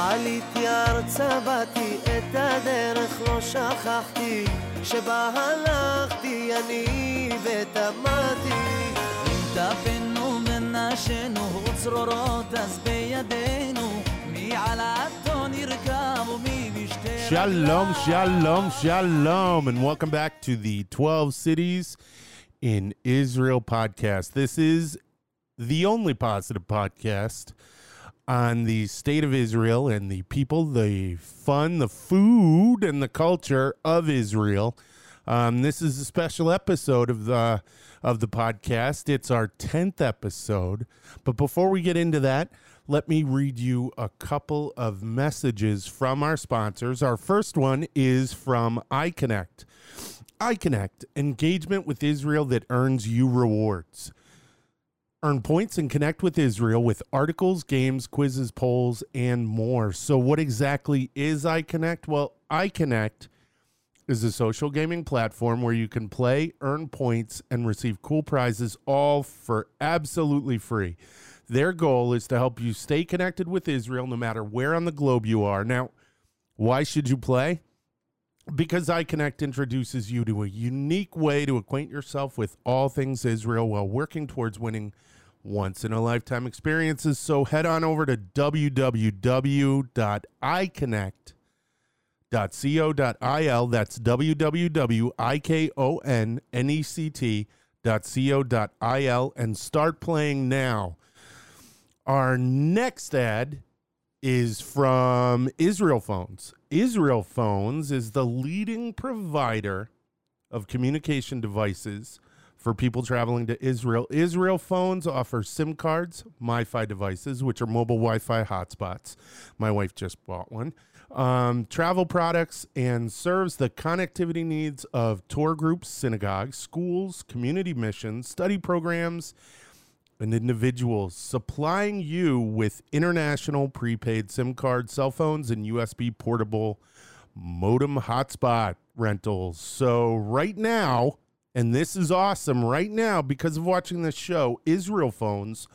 עליתי ארצה באתי את הדרך לא שכחתי שבה הלכתי אני ותמדתי אם טפנו ונשנו צרורות אז בידינו מי על האתון ירכב ומי בשתי Shalom, shalom, shalom, and welcome back to the 12 Cities in Israel podcast. This is the only positive podcast on the state of Israel and the people, the fun, the food, and the culture of Israel. Um, this is a special episode of the of the podcast. It's our tenth episode. But before we get into that, let me read you a couple of messages from our sponsors. Our first one is from iConnect. iConnect, engagement with Israel that earns you rewards. Earn points and connect with Israel with articles, games, quizzes, polls, and more. So, what exactly is iConnect? Well, iConnect is a social gaming platform where you can play, earn points, and receive cool prizes all for absolutely free. Their goal is to help you stay connected with Israel no matter where on the globe you are. Now, why should you play? Because iConnect introduces you to a unique way to acquaint yourself with all things Israel while working towards winning once in a lifetime experiences. So head on over to www.iconnect.co.il. That's www.iconnect.co.il and start playing now. Our next ad is from Israel Phones. Israel Phones is the leading provider of communication devices for people traveling to Israel. Israel Phones offer SIM cards, MiFi devices, which are mobile Wi Fi hotspots. My wife just bought one. Um, travel products and serves the connectivity needs of tour groups, synagogues, schools, community missions, study programs, and individuals, supplying you with international prepaid SIM cards, cell phones, and USB portable modem hotspot rentals. So, right now, and this is awesome, right now, because of watching this show, Israel Phones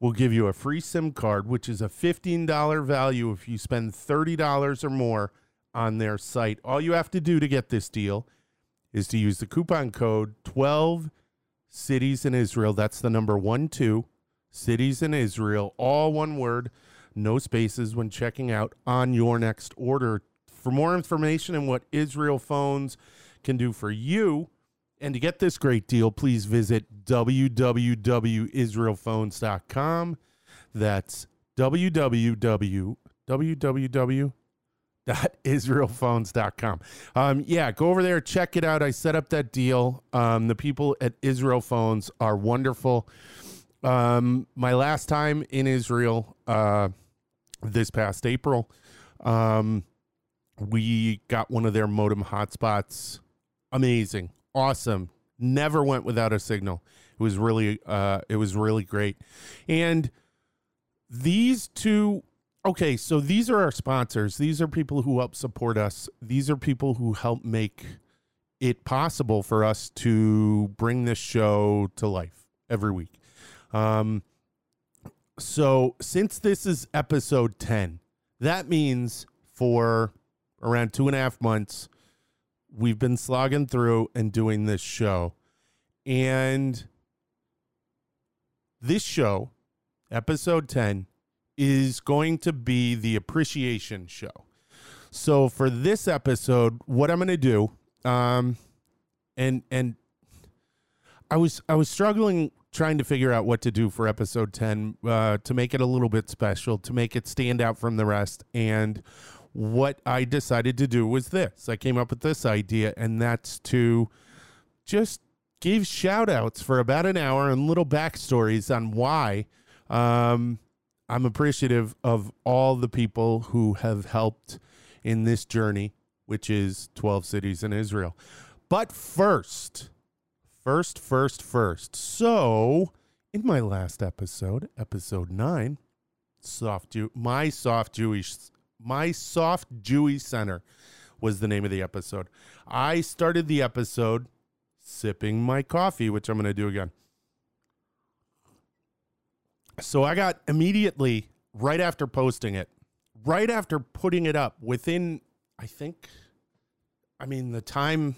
will give you a free SIM card, which is a $15 value if you spend $30 or more on their site. All you have to do to get this deal is to use the coupon code 12 cities in Israel. That's the number one, two cities in Israel, all one word, no spaces when checking out on your next order. For more information on what Israel phones can do for you, and to get this great deal, please visit www.israelphones.com. That's www. www um yeah go over there check it out. I set up that deal. Um the people at israel phones are wonderful. Um my last time in israel uh this past april um we got one of their modem hotspots. Amazing awesome never went without a signal it was really uh it was really great and these two okay, so these are our sponsors. These are people who help support us. These are people who help make it possible for us to bring this show to life every week. Um, so since this is episode 10, that means for around two and a half months, we've been slogging through and doing this show. And this show, episode 10, is going to be the appreciation show. So for this episode, what I'm going to do, um, and and I was I was struggling trying to figure out what to do for episode 10 uh, to make it a little bit special, to make it stand out from the rest. And what I decided to do was this. I came up with this idea, and that's to just give shout outs for about an hour and little backstories on why um, I'm appreciative of all the people who have helped in this journey, which is 12 cities in Israel. But first, first, first, first. So, in my last episode, episode 9, soft Jew, my soft Jewish my soft Jewish center was the name of the episode. I started the episode sipping my coffee, which I'm going to do again. So I got immediately right after posting it, right after putting it up, within I think, I mean the time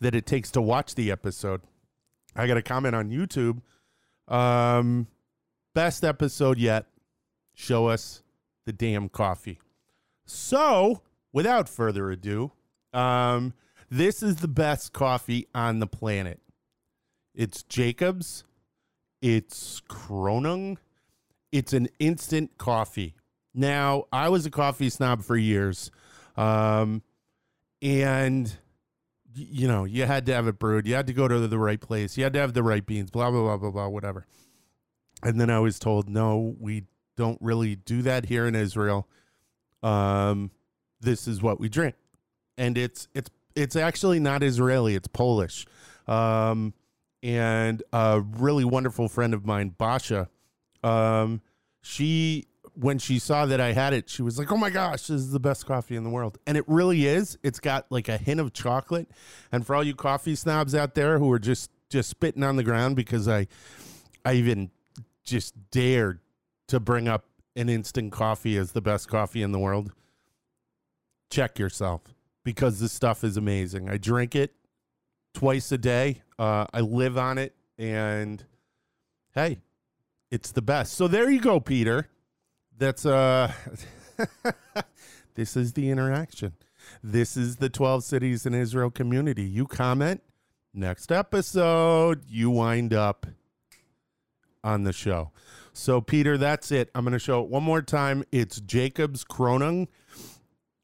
that it takes to watch the episode, I got a comment on YouTube. Um, best episode yet. Show us the damn coffee. So, without further ado, um, this is the best coffee on the planet. It's Jacobs. It's Kronung. It's an instant coffee. Now, I was a coffee snob for years. Um, and you know, you had to have it brewed. You had to go to the right place. You had to have the right beans, blah, blah, blah, blah, blah, whatever. And then I was told, no, we don't really do that here in Israel. Um, this is what we drink. And it's it's it's actually not Israeli, it's Polish. Um, and a really wonderful friend of mine, Basha, um, she when she saw that I had it, she was like, "Oh my gosh, this is the best coffee in the world," and it really is. It's got like a hint of chocolate, and for all you coffee snobs out there who are just just spitting on the ground because I, I even just dared to bring up an instant coffee is the best coffee in the world. Check yourself because this stuff is amazing. I drink it twice a day. Uh, I live on it, and hey, it's the best. So there you go, Peter. That's uh this is the interaction. This is the 12 cities in Israel community. You comment, next episode, you wind up on the show. So Peter, that's it. I'm going to show it one more time. It's Jacobs Kronung.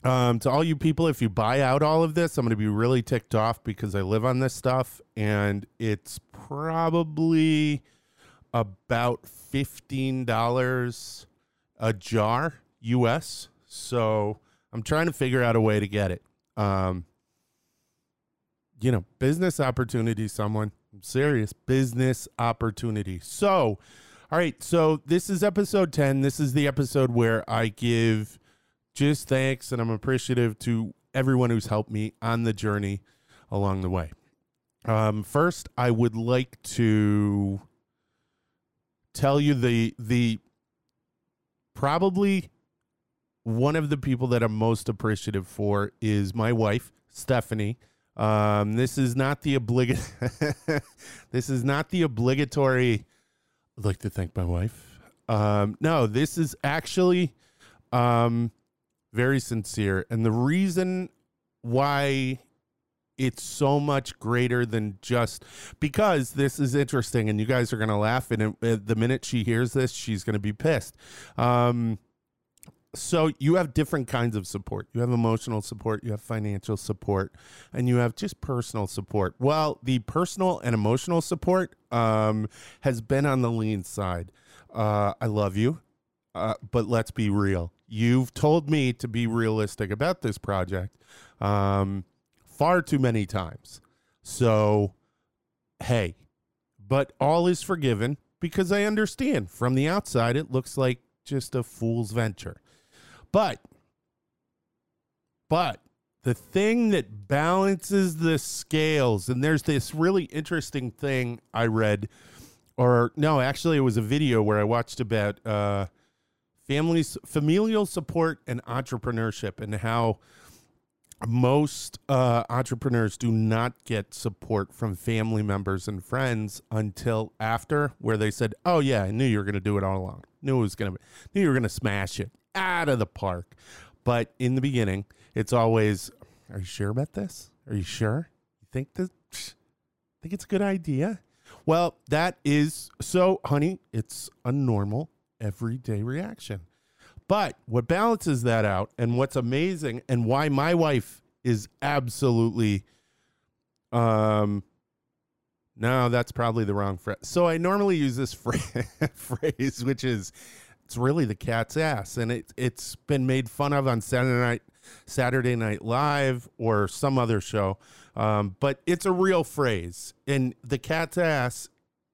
Um, to all you people, if you buy out all of this, I'm going to be really ticked off because I live on this stuff and it's probably about $15 a jar US. So I'm trying to figure out a way to get it. Um, you know, business opportunity, someone. I'm serious. Business opportunity. So, all right. So this is episode 10. This is the episode where I give just thanks and I'm appreciative to everyone who's helped me on the journey along the way. Um, first, I would like to tell you the the probably one of the people that I'm most appreciative for is my wife, Stephanie. Um, this is not the obligate. this is not the obligatory. I'd like to thank my wife. Um, no, this is actually um, very sincere, and the reason why it's so much greater than just because this is interesting, and you guys are gonna laugh. And it, the minute she hears this, she's gonna be pissed. Um, so you have different kinds of support. You have emotional support, you have financial support, and you have just personal support. Well, the personal and emotional support um, has been on the lean side. Uh, I love you, uh, but let's be real. You've told me to be realistic about this project um, far too many times. So, hey, but all is forgiven because I understand from the outside it looks like just a fool's venture. But, but the thing that balances the scales, and there's this really interesting thing I read, or no, actually, it was a video where I watched about uh, families, familial support, and entrepreneurship, and how most uh, entrepreneurs do not get support from family members and friends until after, where they said, "Oh yeah, I knew you were going to do it all along. Knew it was going to, knew you were going to smash it out of the park." But in the beginning, it's always, "Are you sure about this? Are you sure? You think this? Think it's a good idea?" Well, that is so, honey. It's a normal, everyday reaction. But what balances that out and what's amazing and why my wife is absolutely um no, that's probably the wrong phrase. So I normally use this phrase which is it's really the cat's ass and it it's been made fun of on Saturday night Saturday Night Live or some other show. Um, but it's a real phrase. And the cat's ass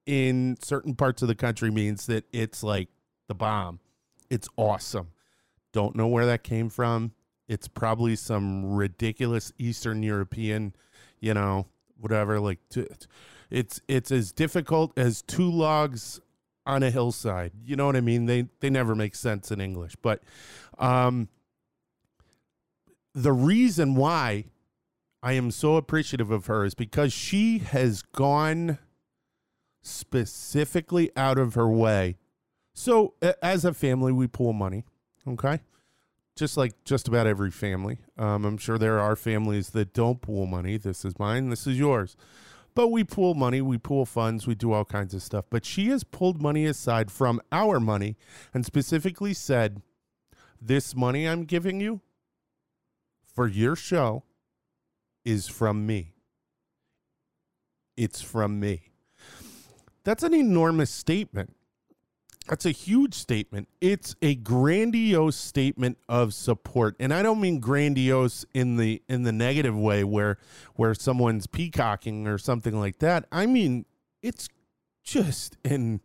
in certain parts of the country means that it's like the bomb. It's awesome. Don't know where that came from. It's probably some ridiculous Eastern European, you know, whatever. Like, it's it's as difficult as two logs on a hillside. You know what I mean? They they never make sense in English, but um, the reason why I am so appreciative of her is because she has gone specifically out of her way. So, as a family, we pool money, okay? Just like just about every family. Um, I'm sure there are families that don't pool money. This is mine, this is yours. But we pool money, we pool funds, we do all kinds of stuff. But she has pulled money aside from our money and specifically said, This money I'm giving you for your show is from me. It's from me. That's an enormous statement. That's a huge statement. It's a grandiose statement of support. And I don't mean grandiose in the in the negative way where where someone's peacocking or something like that. I mean it's just in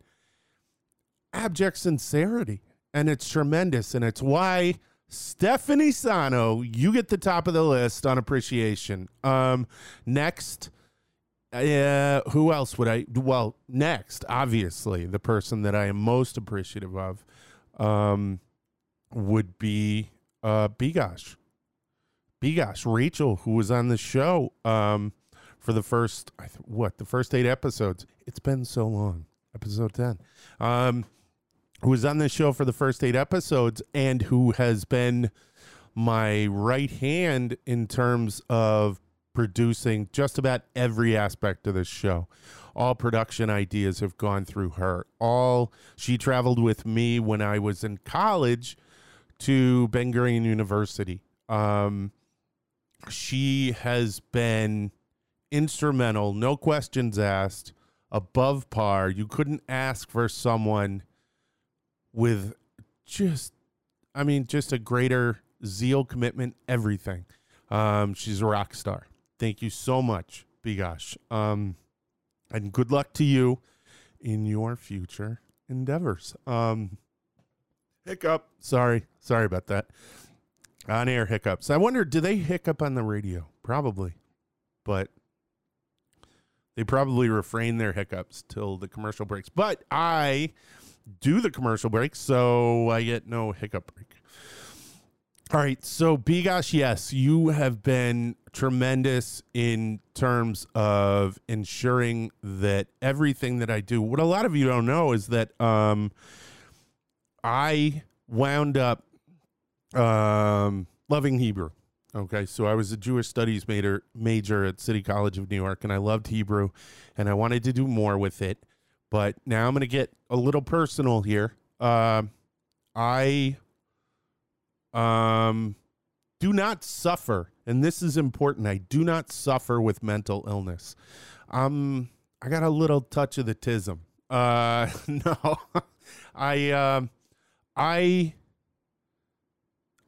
abject sincerity and it's tremendous and it's why Stephanie Sano, you get the top of the list on appreciation. Um next uh, who else would I? Well, next, obviously, the person that I am most appreciative of um, would be uh, Bigosh. Bigosh, Rachel, who was on the show um, for the first, what, the first eight episodes. It's been so long. Episode 10. Um, who was on the show for the first eight episodes and who has been my right hand in terms of producing just about every aspect of this show. All production ideas have gone through her. All she traveled with me when I was in college to Ben Gurion University. Um, she has been instrumental, no questions asked, above par. You couldn't ask for someone with just, I mean, just a greater zeal, commitment, everything. Um, she's a rock star. Thank you so much, Bigosh. Um, and good luck to you in your future endeavors. Um, hiccup. Sorry. Sorry about that. On air hiccups. I wonder, do they hiccup on the radio? Probably. But they probably refrain their hiccups till the commercial breaks. But I do the commercial break, so I get no hiccup break. All right, so Bigosh, yes, you have been tremendous in terms of ensuring that everything that I do. What a lot of you don't know is that um, I wound up um, loving Hebrew. Okay, so I was a Jewish studies major major at City College of New York, and I loved Hebrew, and I wanted to do more with it. But now I'm going to get a little personal here. Um, I um, do not suffer, and this is important. I do not suffer with mental illness. Um, I got a little touch of the tism. Uh, no, I um, I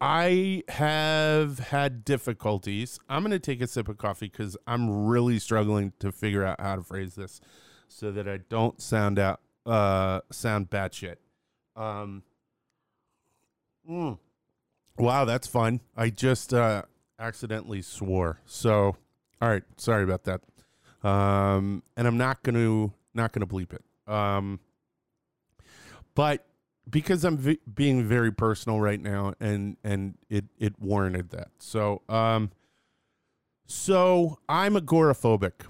I have had difficulties. I'm going to take a sip of coffee because I'm really struggling to figure out how to phrase this so that I don't sound out uh sound batshit. Um. mm. Wow, that's fun. I just uh, accidentally swore. So, all right, sorry about that. Um, and I'm not going to not going to bleep it. Um, but because I'm v- being very personal right now, and and it it warranted that. So, um, so I'm agoraphobic.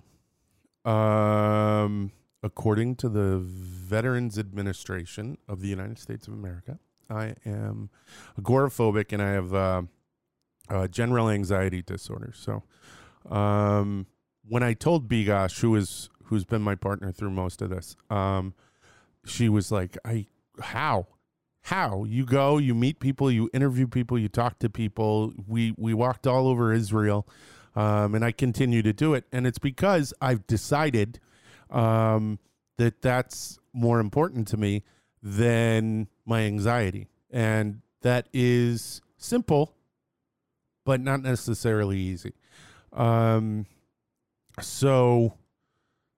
Um, according to the Veterans Administration of the United States of America. I am agoraphobic and I have uh, uh, general anxiety disorder. So, um, when I told Bigosh, who is who's been my partner through most of this, um, she was like, "I how." How you go, you meet people, you interview people, you talk to people. We we walked all over Israel, um, and I continue to do it, and it's because I've decided um, that that's more important to me than my anxiety. And that is simple, but not necessarily easy. Um, so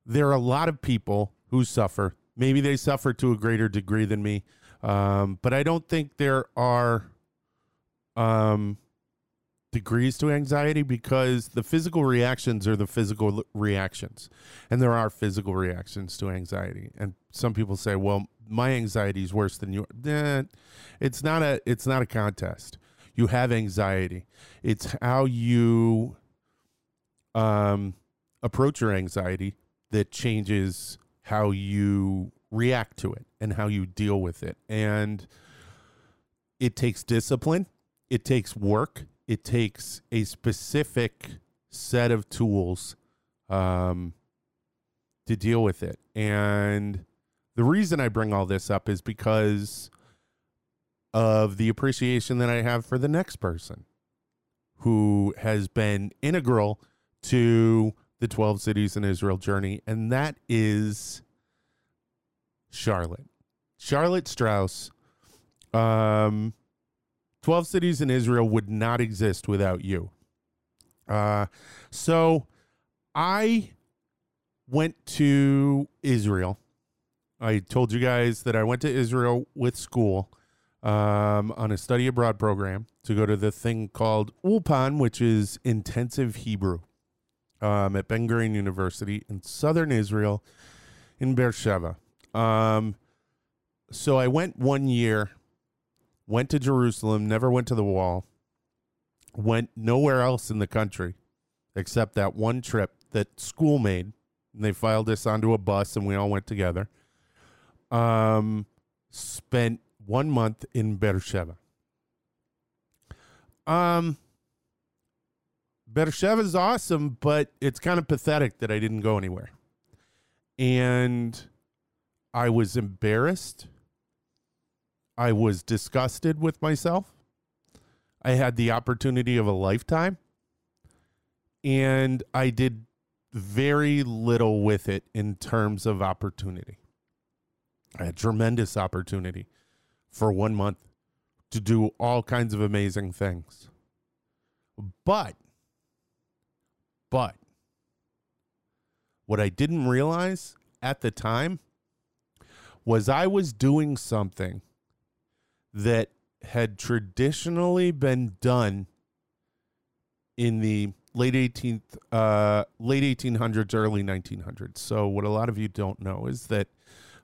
there are a lot of people who suffer. Maybe they suffer to a greater degree than me. Um, but I don't think there are um, degrees to anxiety because the physical reactions are the physical reactions. And there are physical reactions to anxiety. And some people say, well, my anxiety is worse than yours. Eh, it's not a it's not a contest. You have anxiety. It's how you um approach your anxiety that changes how you react to it and how you deal with it. And it takes discipline, it takes work, it takes a specific set of tools um, to deal with it. And the reason I bring all this up is because of the appreciation that I have for the next person who has been integral to the 12 cities in Israel journey, and that is Charlotte. Charlotte Strauss. Um, 12 cities in Israel would not exist without you. Uh, so I went to Israel. I told you guys that I went to Israel with school um, on a study abroad program to go to the thing called Ulpan, which is intensive Hebrew um, at Ben Gurion University in southern Israel in Beersheba. Um, so I went one year, went to Jerusalem, never went to the wall, went nowhere else in the country except that one trip that school made. And they filed us onto a bus and we all went together. Um, spent one month in Beersheba. Um, Beersheba is awesome, but it's kind of pathetic that I didn't go anywhere. And I was embarrassed. I was disgusted with myself. I had the opportunity of a lifetime. And I did very little with it in terms of opportunity. I had tremendous opportunity for one month to do all kinds of amazing things. But, but, what I didn't realize at the time was I was doing something that had traditionally been done in the late 18th uh, late 1800s early 1900s so what a lot of you don't know is that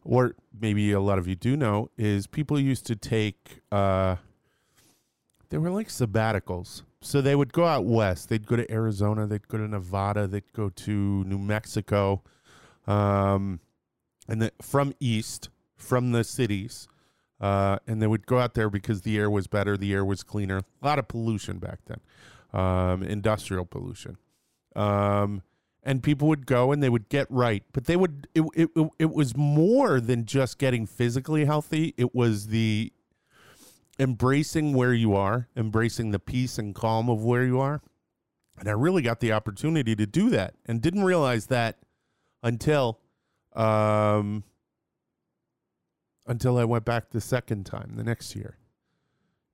or maybe a lot of you do know is people used to take uh, they were like sabbaticals. So they would go out west. They'd go to arizona. They'd go to nevada. They'd go to new mexico. Um, and the, from east from the cities uh, and they would go out there because the air was better the air was cleaner. A lot of pollution back then. Um, industrial pollution. Um, and people would go and they would get right, but they would. It, it it was more than just getting physically healthy. It was the embracing where you are, embracing the peace and calm of where you are. And I really got the opportunity to do that, and didn't realize that until um, until I went back the second time the next year.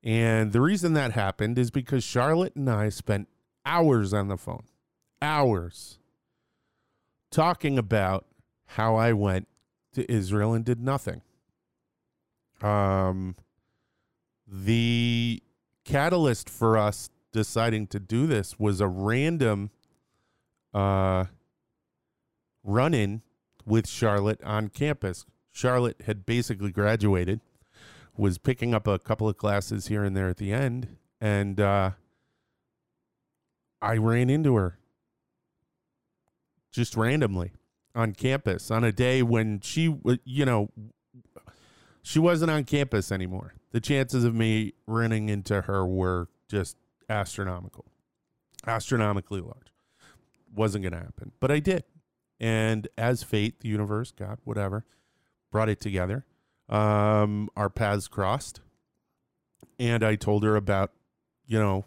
And the reason that happened is because Charlotte and I spent hours on the phone, hours talking about how I went to Israel and did nothing. Um, the catalyst for us deciding to do this was a random uh, run in with Charlotte on campus. Charlotte had basically graduated was picking up a couple of classes here and there at the end, and uh, I ran into her just randomly on campus on a day when she, you know, she wasn't on campus anymore. The chances of me running into her were just astronomical, astronomically large. Wasn't going to happen, but I did. And as fate, the universe, God, whatever, brought it together um, our paths crossed, and I told her about, you know,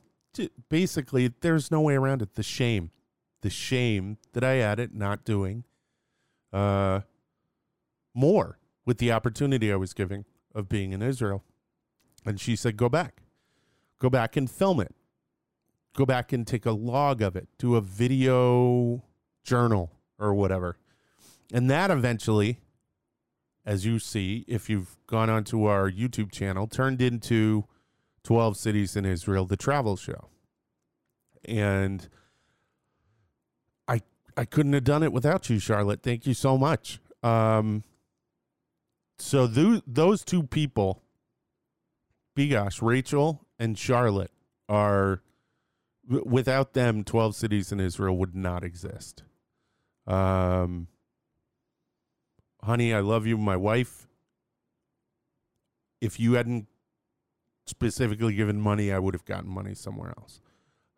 basically, there's no way around it. The shame, the shame that I had at not doing uh, more with the opportunity I was giving of being in Israel. And she said, go back, go back and film it, go back and take a log of it, do a video journal or whatever. And that eventually as you see, if you've gone onto our YouTube channel, turned into 12 Cities in Israel, the travel show. And I couldn't have done it without you, Charlotte. Thank you so much. Um, so th- those two people, Bigosh, Rachel and Charlotte, are without them, twelve cities in Israel would not exist. Um, honey, I love you, my wife. If you hadn't specifically given money, I would have gotten money somewhere else.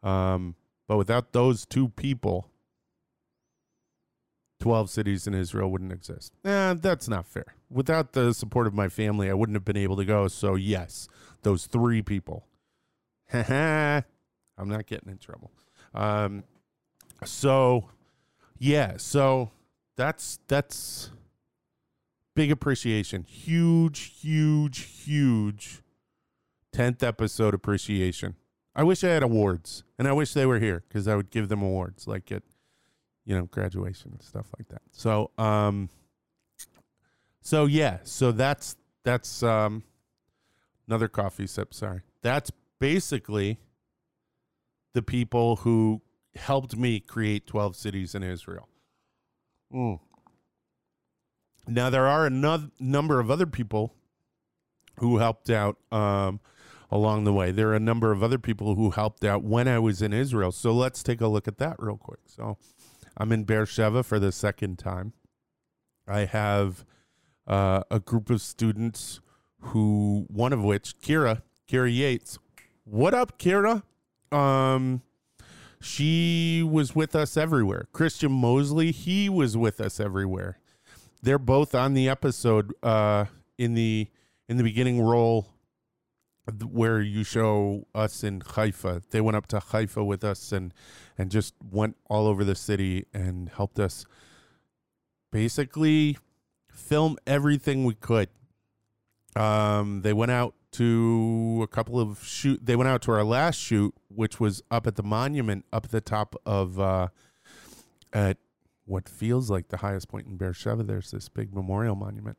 Um, but without those two people, 12 cities in Israel wouldn't exist. Eh, that's not fair. Without the support of my family, I wouldn't have been able to go. So, yes, those three people. I'm not getting in trouble. Um, so, yeah, so that's that's big appreciation. Huge, huge, huge 10th episode appreciation. I wish I had awards and I wish they were here because I would give them awards like at, you know, graduation and stuff like that. So, um, so yeah, so that's, that's, um, another coffee sip. Sorry. That's basically the people who helped me create 12 cities in Israel. Mm. Now, there are another number of other people who helped out um, along the way. There are a number of other people who helped out when I was in Israel. So let's take a look at that real quick. So I'm in Beersheba for the second time. I have uh, a group of students who, one of which, Kira, Kira Yates. What up, Kira? Um, she was with us everywhere. Christian Mosley, he was with us everywhere. They're both on the episode uh, in the in the beginning role where you show us in Haifa. They went up to Haifa with us and and just went all over the city and helped us basically film everything we could. Um, they went out to a couple of shoot. They went out to our last shoot, which was up at the monument, up at the top of uh, at what feels like the highest point in Beersheba. There's this big memorial monument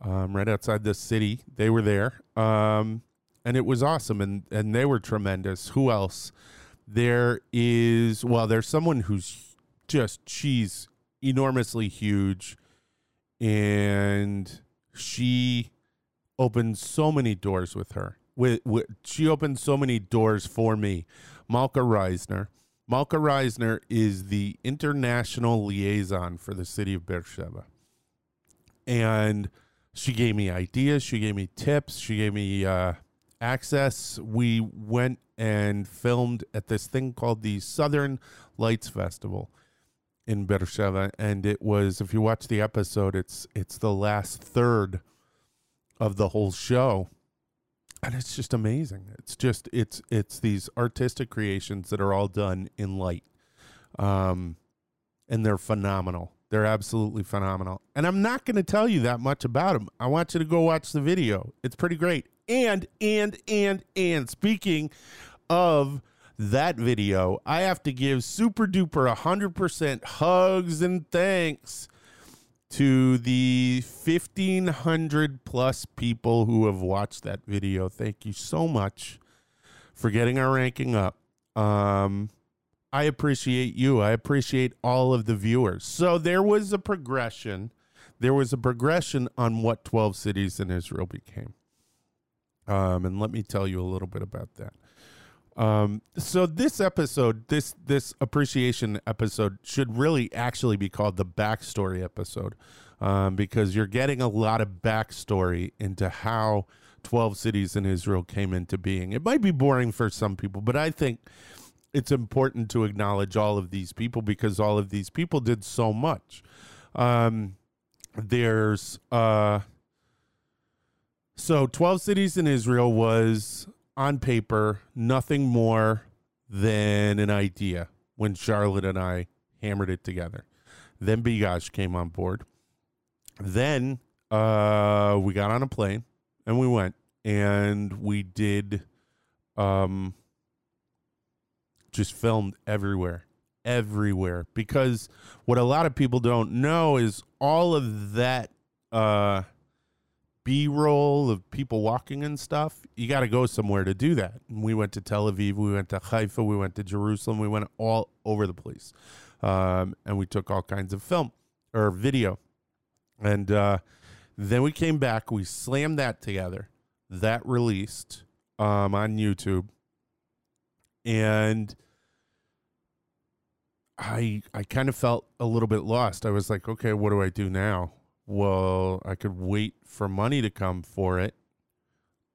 um, right outside the city. They were there, um, and it was awesome, and and they were tremendous. Who else? There is well, there's someone who's just she's enormously huge, and she opened so many doors with her. With, with she opened so many doors for me. Malka Reisner. Malka Reisner is the international liaison for the city of Beersheba. And she gave me ideas, she gave me tips, she gave me uh, access. We went and filmed at this thing called the Southern Lights Festival in Beersheba, and it was. If you watch the episode, it's it's the last third of the whole show, and it's just amazing. It's just it's it's these artistic creations that are all done in light, um, and they're phenomenal. They're absolutely phenomenal. And I'm not going to tell you that much about them. I want you to go watch the video. It's pretty great. And, and, and, and speaking of that video, I have to give super duper 100% hugs and thanks to the 1500 plus people who have watched that video. Thank you so much for getting our ranking up. Um, I appreciate you. I appreciate all of the viewers. So there was a progression. There was a progression on what 12 cities in Israel became. Um, and let me tell you a little bit about that. Um, so this episode, this this appreciation episode, should really actually be called the backstory episode, um, because you're getting a lot of backstory into how 12 cities in Israel came into being. It might be boring for some people, but I think it's important to acknowledge all of these people because all of these people did so much. Um, there's uh, so 12 cities in Israel was on paper nothing more than an idea when Charlotte and I hammered it together. Then Bigosh came on board. Then uh, we got on a plane and we went and we did um, just filmed everywhere everywhere because what a lot of people don't know is all of that uh b-roll of people walking and stuff you got to go somewhere to do that and we went to tel aviv we went to haifa we went to jerusalem we went all over the place um, and we took all kinds of film or video and uh, Then we came back, we slammed that together. That released um, on YouTube. And I I kind of felt a little bit lost. I was like, okay, what do I do now? Well, I could wait for money to come for it.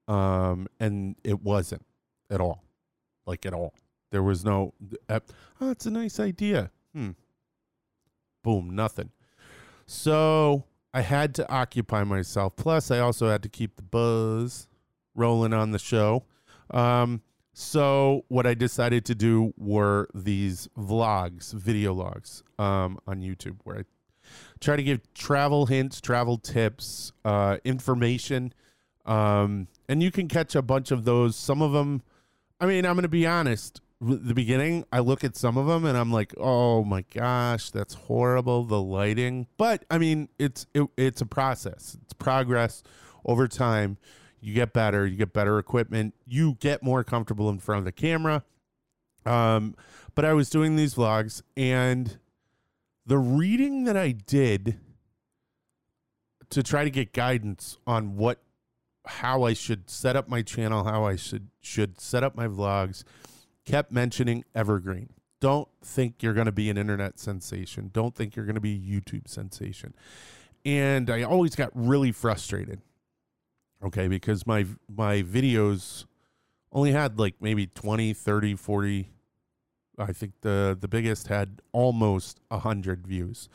Um, and it wasn't at all. Like at all. There was no uh, oh, it's a nice idea. Hmm. Boom, nothing. So I had to occupy myself. Plus, I also had to keep the buzz rolling on the show. Um, so what I decided to do were these vlogs, video logs, um, on YouTube, where I try to give travel hints, travel tips, uh, information, um, and you can catch a bunch of those. Some of them, I mean, I'm going to be honest. The beginning, I look at some of them and I'm like, "Oh my gosh, that's horrible." The lighting, but I mean, it's it, it's a process. It's progress over time you get better, you get better equipment, you get more comfortable in front of the camera. Um, but I was doing these vlogs and the reading that I did to try to get guidance on what how I should set up my channel, how I should should set up my vlogs, kept mentioning evergreen. Don't think you're going to be an internet sensation. Don't think you're going to be a YouTube sensation. And I always got really frustrated okay because my my videos only had like maybe 20 30 40 i think the the biggest had almost 100 views.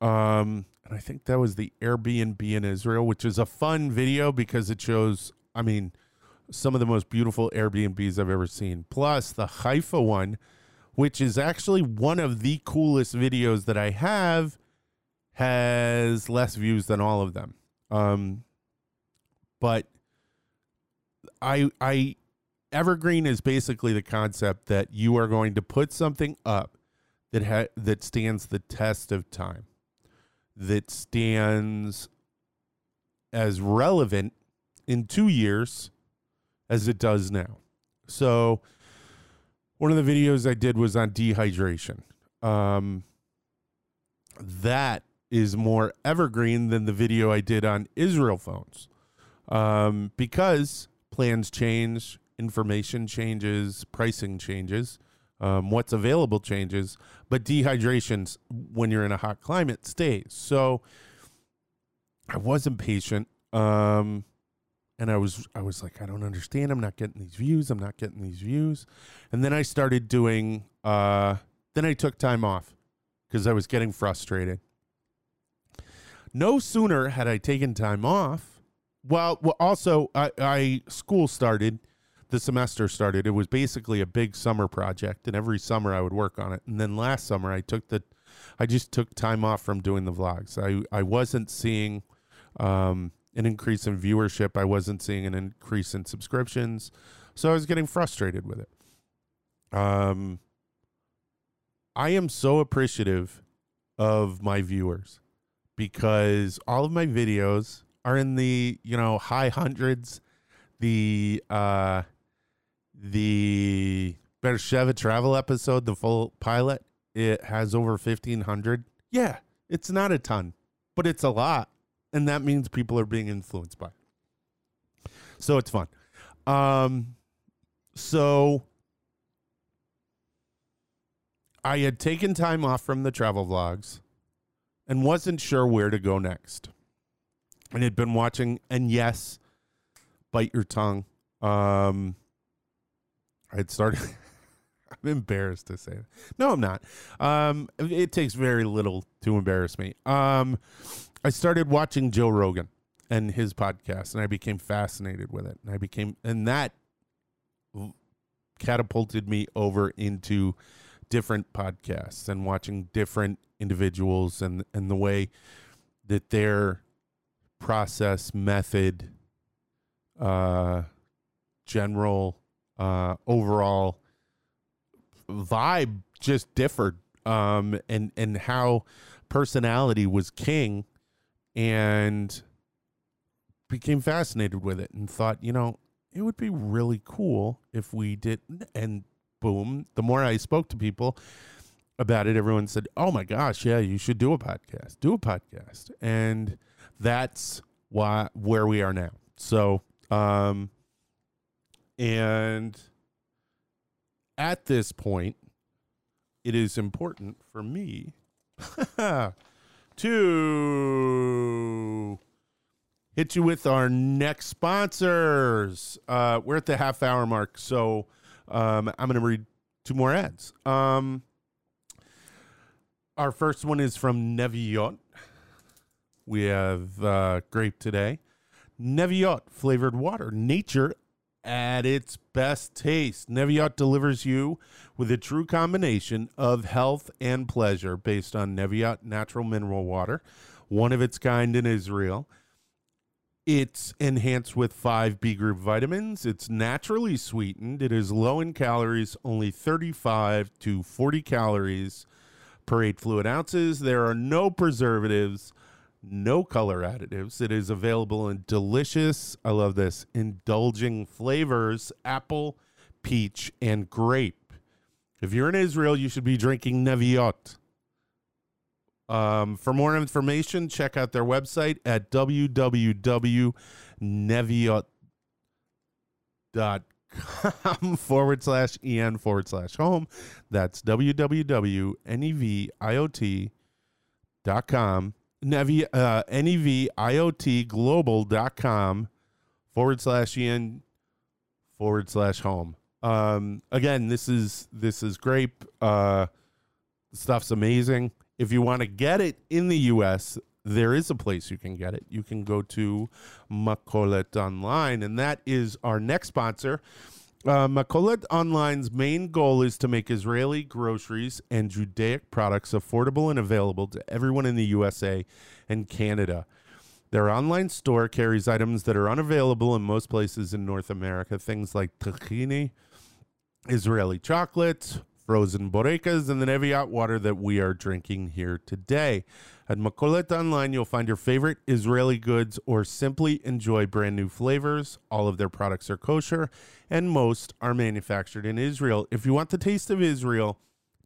Um and i think that was the airbnb in israel which is a fun video because it shows i mean some of the most beautiful airbnbs i've ever seen. Plus the haifa one which is actually one of the coolest videos that i have has less views than all of them. Um but I I evergreen is basically the concept that you are going to put something up that ha- that stands the test of time that stands as relevant in 2 years as it does now. So one of the videos I did was on dehydration. Um, that is more evergreen than the video I did on Israel phones um, because plans change, information changes, pricing changes, um, what's available changes, but dehydration when you're in a hot climate stays. So I wasn't patient. Um, and I was I was like, I don't understand. I'm not getting these views. I'm not getting these views. And then I started doing uh then I took time off because I was getting frustrated. No sooner had I taken time off well, well also I, I school started, the semester started. It was basically a big summer project, and every summer I would work on it. And then last summer I took the, I just took time off from doing the vlogs. I I wasn't seeing, um, an increase in viewership. I wasn't seeing an increase in subscriptions, so I was getting frustrated with it. Um, I am so appreciative of my viewers because all of my videos are in the you know high hundreds. The uh, the Beersheba travel episode, the full pilot, it has over fifteen hundred. Yeah, it's not a ton, but it's a lot, and that means people are being influenced by. It. So it's fun. Um, so I had taken time off from the travel vlogs and wasn't sure where to go next and had been watching. And yes, bite your tongue. Um, I had started. I'm embarrassed to say it. No, I'm not. Um, it takes very little to embarrass me. Um, I started watching Joe Rogan and his podcast, and I became fascinated with it. And I became, and that catapulted me over into different podcasts and watching different individuals and and the way that they're process, method, uh, general, uh, overall vibe just differed. Um, and, and how personality was king and became fascinated with it and thought, you know, it would be really cool if we did. And boom, the more I spoke to people, about it, everyone said, "Oh my gosh, yeah, you should do a podcast. Do a podcast." And that's why where we are now. So, um and at this point, it is important for me to hit you with our next sponsors. Uh, we're at the half hour mark, so um, I'm going to read two more ads. Um, our first one is from Neviot. We have uh, grape today. Neviot flavored water, nature at its best taste. Neviot delivers you with a true combination of health and pleasure based on Neviot natural mineral water, one of its kind in Israel. It's enhanced with five B group vitamins. It's naturally sweetened. It is low in calories, only 35 to 40 calories per eight fluid ounces. There are no preservatives, no color additives. It is available in delicious, I love this, indulging flavors apple, peach, and grape. If you're in Israel, you should be drinking Neviot. Um, for more information, check out their website at www.neviot.com forward slash en forward slash home. That's www.neviot.com. Nevi, uh, neviotglobal.com forward slash en forward slash home. Um, again, this is this is grape. Uh, stuff's amazing. If you want to get it in the U.S., there is a place you can get it. You can go to Makolet Online, and that is our next sponsor. Uh, Makolet Online's main goal is to make Israeli groceries and Judaic products affordable and available to everyone in the USA and Canada. Their online store carries items that are unavailable in most places in North America, things like tahini, Israeli chocolate, frozen borekas, and the Neviot water that we are drinking here today. At Makolet Online, you'll find your favorite Israeli goods or simply enjoy brand new flavors. All of their products are kosher, and most are manufactured in Israel. If you want the taste of Israel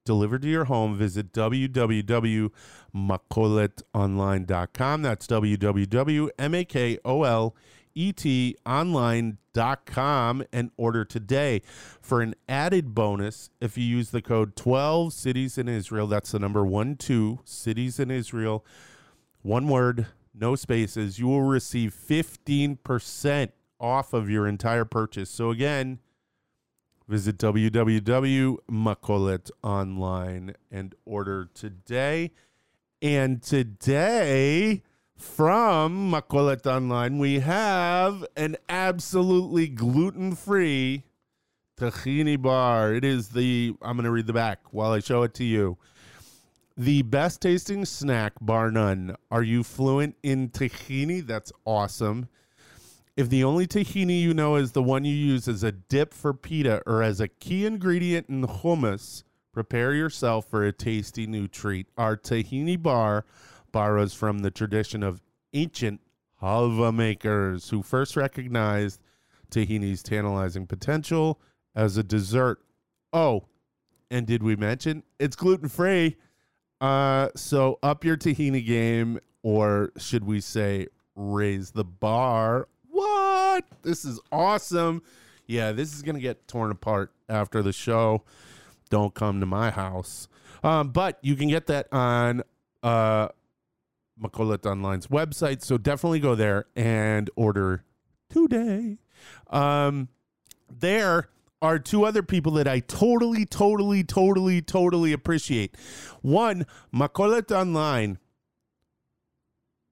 delivered to your home, visit www.makoletonline.com. That's www.makol etonline.com and order today. For an added bonus, if you use the code 12 cities in Israel, that's the number 1 2 cities in Israel, one word, no spaces, you will receive 15% off of your entire purchase. So again, visit www.makoletonline and order today. And today, from Makolet Online, we have an absolutely gluten free tahini bar. It is the, I'm going to read the back while I show it to you. The best tasting snack, bar none. Are you fluent in tahini? That's awesome. If the only tahini you know is the one you use as a dip for pita or as a key ingredient in hummus, prepare yourself for a tasty new treat. Our tahini bar borrows from the tradition of ancient halva makers who first recognized tahini's tantalizing potential as a dessert. Oh, and did we mention it's gluten free? Uh, so up your tahini game, or should we say raise the bar? What? This is awesome. Yeah, this is gonna get torn apart after the show. Don't come to my house. Um, but you can get that on uh Makolet Online's website. So definitely go there and order today. Um, there are two other people that I totally, totally, totally, totally appreciate. One, Makolet Online.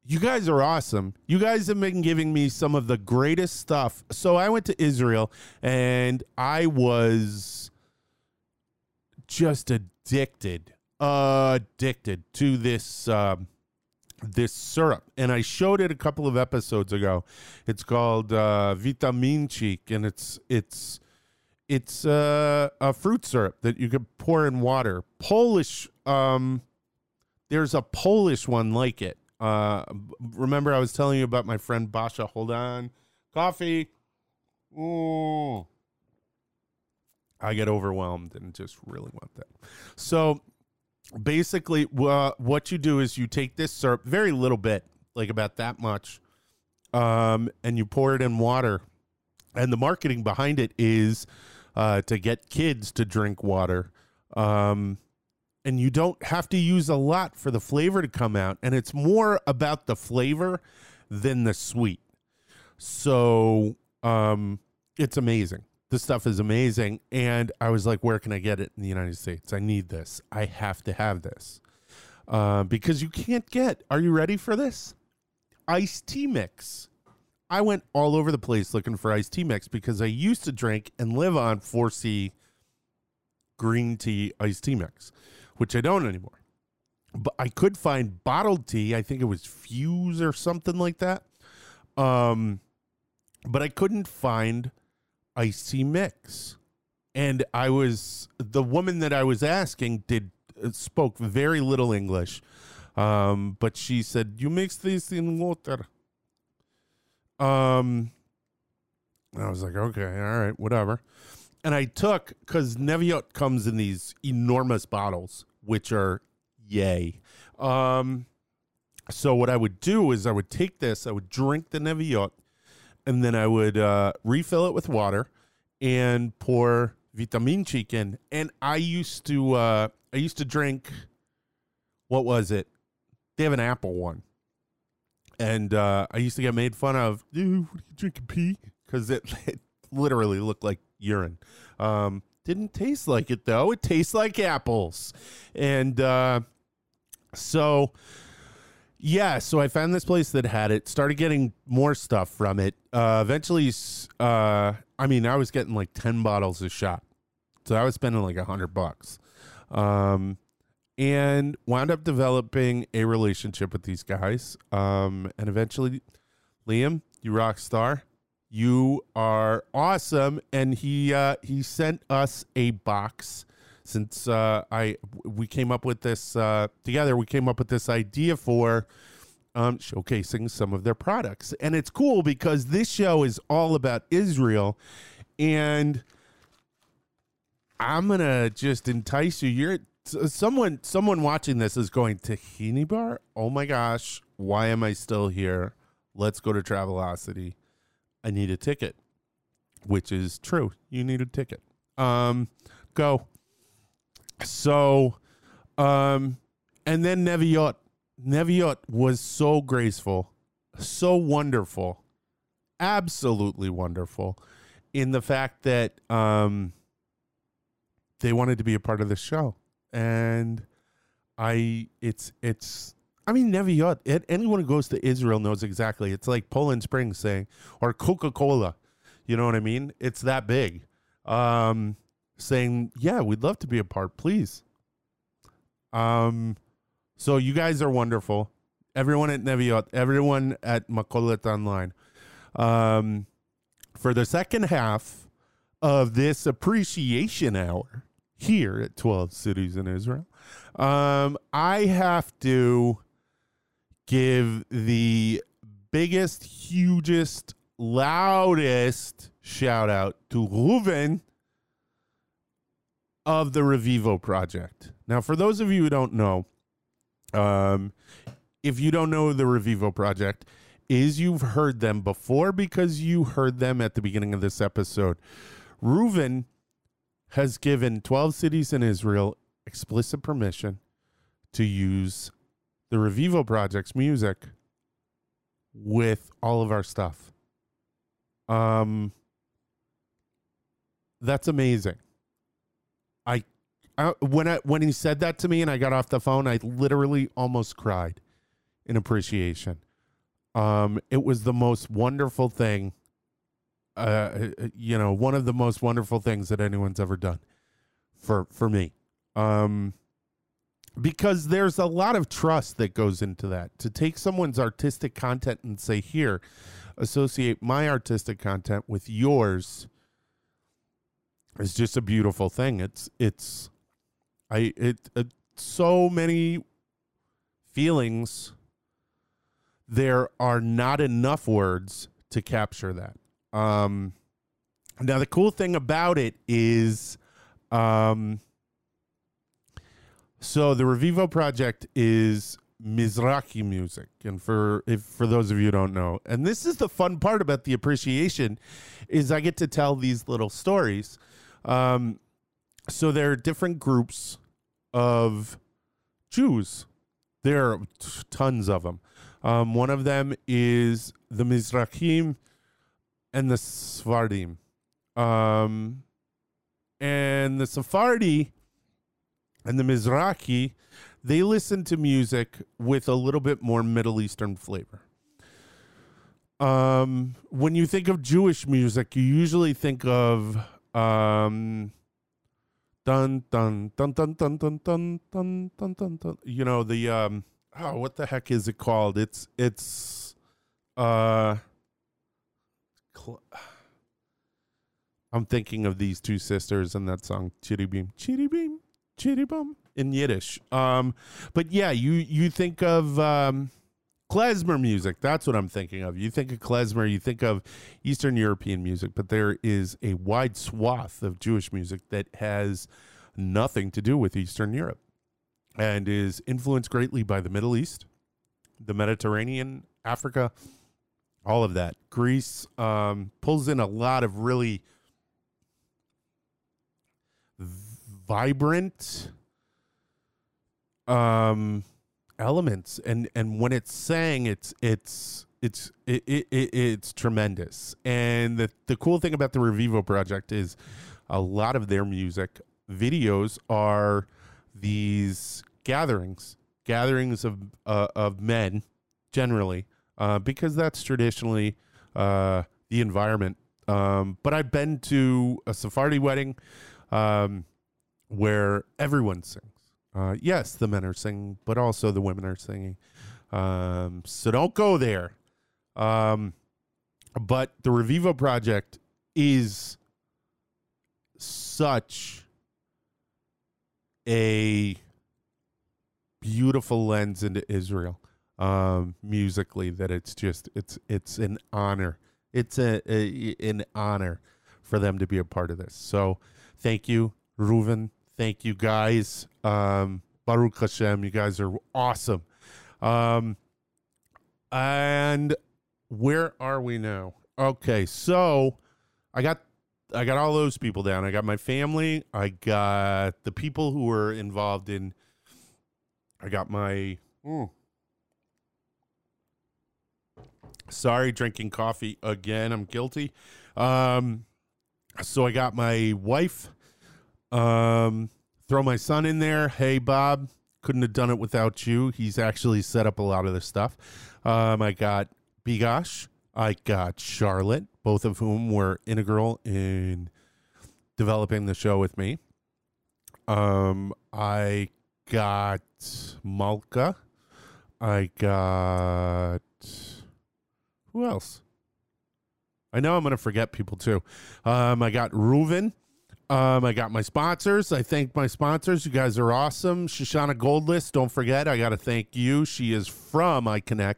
You guys are awesome. You guys have been giving me some of the greatest stuff. So I went to Israel and I was just addicted, addicted to this. Um, this syrup. And i showed it a couple of episodes ago. It's called uh vitamin cheek and it's it's it's uh, a fruit syrup that you could pour in water. Polish um there's a polish one like it. Uh remember i was telling you about my friend basha? Hold on. Coffee. Ooh. i get overwhelmed and just really want that. So basically, wha- what you do is you take this syrup, very little bit, like about that much, um, and you pour it in water. And the marketing behind it is uh, to get kids to drink water. Um, and you don't have to use a lot for the flavor to come out. And it's more about the flavor than the sweet. So um, it's amazing. This stuff is amazing. And I was like, where can I get it in the United States? I need this. I have to have this. Uh, because you can't get, are you ready for this? Iced tea mix. I went all over the place looking for iced tea mix because I used to drink and live on 4C green tea iced tea mix, which I don't anymore. But I could find bottled tea. I think it was Fuze or something like that. Um, but I couldn't find tea mix. And I was the woman that I was asking did uh, spoke very little English. Um, but she said, "You mix this in water." Um, I was like, "Okay, all right, whatever." And I took because Neviot comes in these enormous bottles, which are yay. Um, so what I would do is I would take this, I would drink the Neviot, and then I would uh, refill it with water and pour vitamin chicken. And I used to uh, I used to drink what was it? They have an apple one. And uh, I used to get made fun of, dude, what are you drinking pee? Because it, it literally looked like urine. Um, didn't taste like it though. It tastes like apples. And uh, so yeah, so I found this place that had it. Started getting more stuff from it. Uh, eventually, uh, I mean, I was getting like ten bottles a shot, so I was spending like a hundred bucks, um, and wound up developing a relationship with these guys. Um, and eventually, Liam, you rock star, you are awesome. And he uh, he sent us a box since uh, I we came up with this uh, together. We came up with this idea for um, showcasing some of their products, and it's cool because this show is all about Israel, and I'm gonna just entice you. You're someone someone watching this is going tahini bar. Oh my gosh, why am I still here? Let's go to Travelocity. I need a ticket, which is true. You need a ticket. Um, go. So, um, and then Neviot. Neviot was so graceful, so wonderful, absolutely wonderful in the fact that um, they wanted to be a part of the show. And I, it's, it's, I mean, Neviot, anyone who goes to Israel knows exactly. It's like Poland Springs saying, or Coca Cola. You know what I mean? It's that big. Um, saying, "Yeah, we'd love to be a part, please." Um, so you guys are wonderful. Everyone at Neviot, everyone at Makolet Online. Um, for the second half of this appreciation hour here at 12 Cities in Israel, um, I have to give the biggest, hugest, loudest shout out to Reuven of the Revivo project. Now, for those of you who don't know, um, if you don't know the Revivo project, is you've heard them before because you heard them at the beginning of this episode. Reuven has given 12 cities in Israel explicit permission to use the Revivo project's music with all of our stuff. Um, that's amazing. I, I when I when he said that to me and I got off the phone, I literally almost cried in appreciation. Um, it was the most wonderful thing. Uh, you know, one of the most wonderful things that anyone's ever done for for me. Um, because there's a lot of trust that goes into that. To take someone's artistic content and say, "Here, associate my artistic content with yours." Is just a beautiful thing. It's it's I it, it so many feelings there are not enough words to capture that. Um now the cool thing about it is um So the Revivo project is Mizrahi music, and for if for those of you don't know, and this is the fun part about the appreciation, is I get to tell these little stories. Um, so there are different groups of Jews. There are tons of them. Um, one of them is the Mizrahim and the Sephardim. Um, and the Sephardi and the Mizrahi, they listen to music with a little bit more Middle Eastern flavor. Um, when you think of Jewish music, you usually think of um, dun dun dun dun dun dun dun dun dun dun. You know the um, oh, what the heck is it called? It's it's uh. I'm thinking of these two sisters and that song Chitty Beam, Chitty Beam, Chitty Bum in Yiddish. Um, but yeah, you you think of um, klezmer music. That's what I'm thinking of. You think of klezmer, you think of Eastern European music, but there is a wide swath of Jewish music that has nothing to do with Eastern Europe and is influenced greatly by the Middle East, the Mediterranean, Africa, all of that. Greece um, pulls in a lot of really vibrant um elements and and when it's sang it's it's it's it, it, it, it's tremendous and the the cool thing about the revivo project is a lot of their music videos are these gatherings gatherings of uh, of men generally uh, because that's traditionally uh, the environment um, but i've been to a sephardi wedding um, where everyone sings. Uh, yes, the men are singing, but also the women are singing. Um, so don't go there. Um, but the Revivo project is such a beautiful lens into Israel um, musically that it's just it's it's an honor. It's a, a an honor for them to be a part of this. So thank you, Reuven. Thank you guys. Um, Baruch Hashem, you guys are awesome. Um, and where are we now? Okay, so I got I got all those people down. I got my family. I got the people who were involved in. I got my. mm. Sorry, drinking coffee again. I'm guilty. Um, so I got my wife. Um, throw my son in there. Hey, Bob, couldn't have done it without you. He's actually set up a lot of this stuff. Um, I got Bigosh. I got Charlotte, both of whom were integral in developing the show with me. Um, I got Malka. I got who else? I know I'm going to forget people too. Um, I got Reuven. Um, I got my sponsors. I thank my sponsors. You guys are awesome. Shoshana Goldlist, don't forget, I got to thank you. She is from iConnect,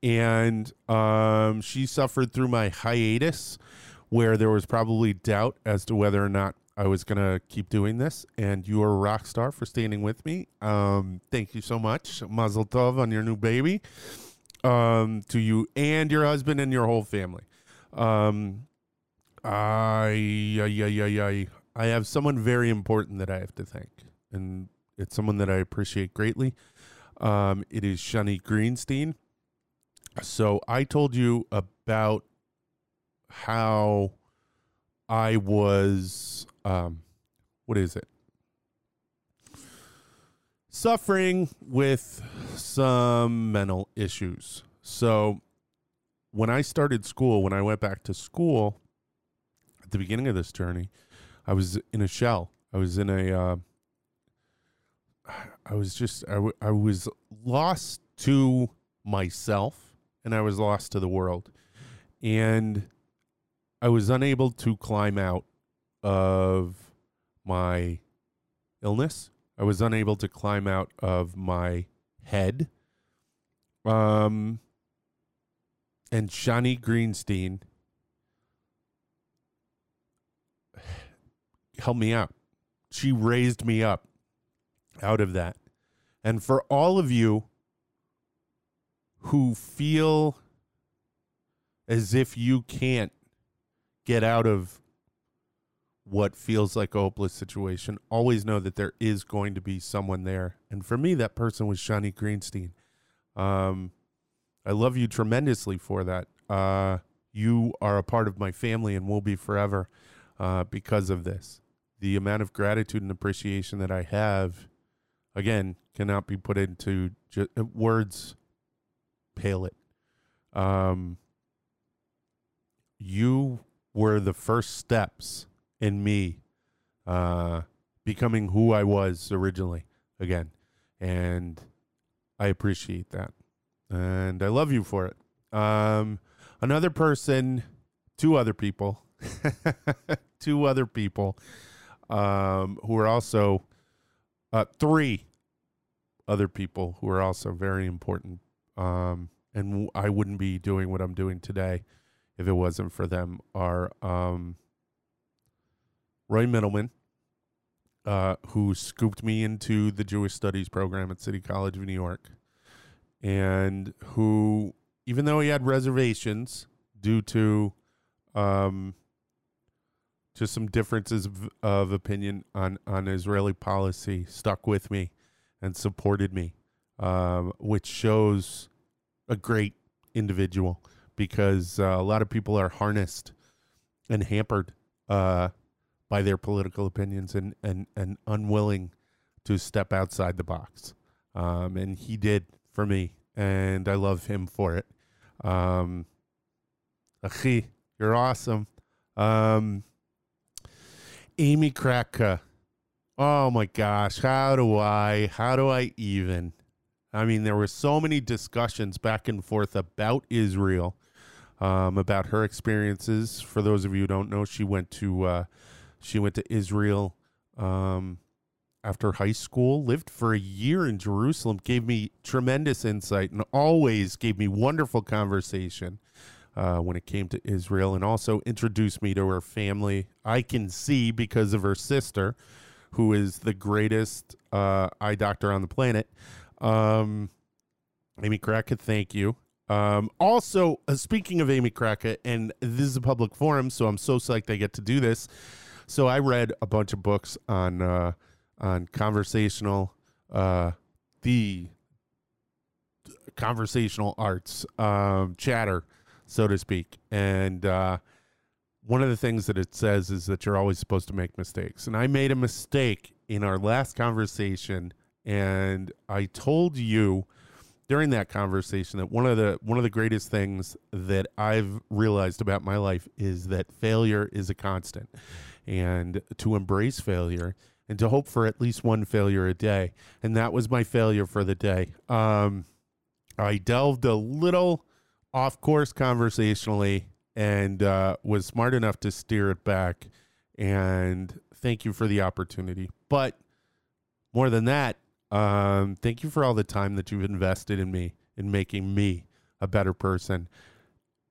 and um, she suffered through my hiatus where there was probably doubt as to whether or not I was going to keep doing this. And you are a rock star for standing with me. Um, thank you so much. Mazel tov on your new baby um, to you and your husband and your whole family. Um, I, I, I, have someone very important that I have to thank, and it's someone that I appreciate greatly. Um, it is Shani Greenstein. So I told you about how I was, um, what is it? Suffering with some mental issues. So when I started school, when I went back to school at the beginning of this journey, I was in a shell. I was in a, uh, I was just, I, w- I was lost to myself and I was lost to the world. And I was unable to climb out of my illness. I was unable to climb out of my head. Um, and Shani Greenstein helped me out. She raised me up. out of that. And for all of you who feel as if you can't get out of what feels like a hopeless situation, always know that there is going to be someone there. And for me, that person was Shani Greenstein. Um, I love you tremendously for that. Uh, you are a part of my family and will be forever uh, because of this. The amount of gratitude and appreciation that I have, again, cannot be put into ju- uh, words. Pale it. Um, you were the first steps in me uh, becoming who I was originally again. And I appreciate that. And I love you for it. Um, another person, two other people, two other people um, who are also uh, three other people who are also very important. Um, and w- I wouldn't be doing what I'm doing today if it wasn't for them. Are um, Roy Middleman, uh, who scooped me into the Jewish Studies program at City College of New York, and who, even though he had reservations due to um, just some differences of, of opinion on, on Israeli policy, stuck with me and supported me, um, which shows a great individual because uh, a lot of people are harnessed and hampered uh, by their political opinions and, and, and unwilling to step outside the box. Um, and he did for me, and I love him for it. Um, you're awesome. Um, Amy Kratka. Oh my gosh, how do I, how do I even? I mean, there were so many discussions back and forth about Israel, um, about her experiences. For those of you who don't know, she went to uh, she went to Israel um, after high school, lived for a year in Jerusalem, gave me tremendous insight, and always gave me wonderful conversation uh, when it came to Israel, and also introduced me to her family. I can see because of her sister, who is the greatest uh, eye doctor on the planet. Um, Amy Kratka, thank you. Um, also, uh, speaking of Amy Kratka, and this is a public forum, so I'm so psyched I get to do this. So I read a bunch of books on uh, on conversational, uh, the conversational arts, um, chatter, so to speak, and uh, one of the things that it says is that you're always supposed to make mistakes. And I made a mistake in our last conversation, and I told you during that conversation that one of the one of the greatest things that I've realized about my life is that failure is a constant and to embrace failure and to hope for at least one failure a day. And that was my failure for the day. Um, I delved a little off course conversationally and uh, was smart enough to steer it back. And thank you for the opportunity. But more than that, um, thank you for all the time that you've invested in me in making me a better person,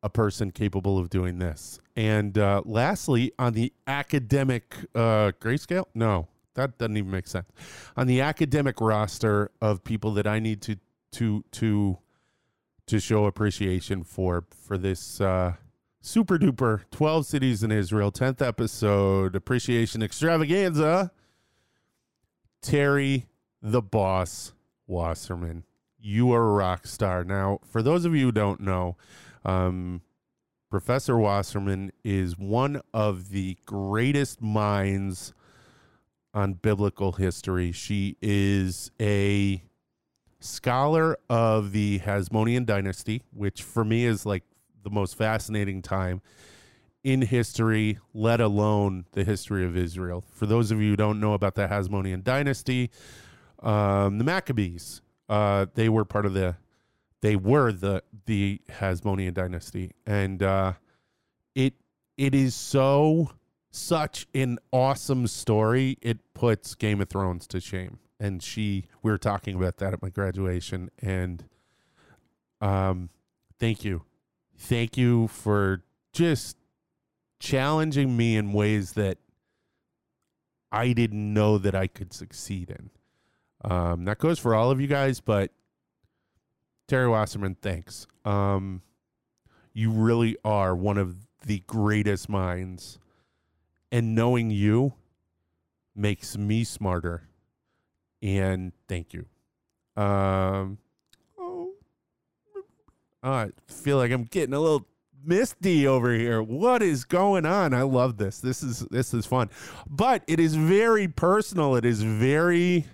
a person capable of doing this. And uh, lastly, on the academic uh, grayscale, no, that doesn't even make sense. On the academic roster of people that I need to to to to show appreciation for for this uh, super duper 12 cities in Israel 10th episode appreciation extravaganza. Terry the boss Wasserman. You are a rock star. Now, for those of you who don't know, um, Professor Wasserman is one of the greatest minds on biblical history. She is a scholar of the Hasmonean dynasty, which for me is like the most fascinating time in history, let alone the history of Israel. For those of you who don't know about the Hasmonean dynasty, um, the Maccabees, uh, they were part of the, they were the the Hasmonean dynasty, and uh, it it is so such an awesome story. It puts Game of Thrones to shame. And she, we were talking about that at my graduation, and um, thank you, thank you for just challenging me in ways that I didn't know that I could succeed in. Um, that goes for all of you guys, but Terry Wasserman, thanks. Um, you really are one of the greatest minds, and knowing you makes me smarter. And thank you. Um, oh, I feel like I'm getting a little misty over here. What is going on? I love this. This is this is fun, but it is very personal. It is very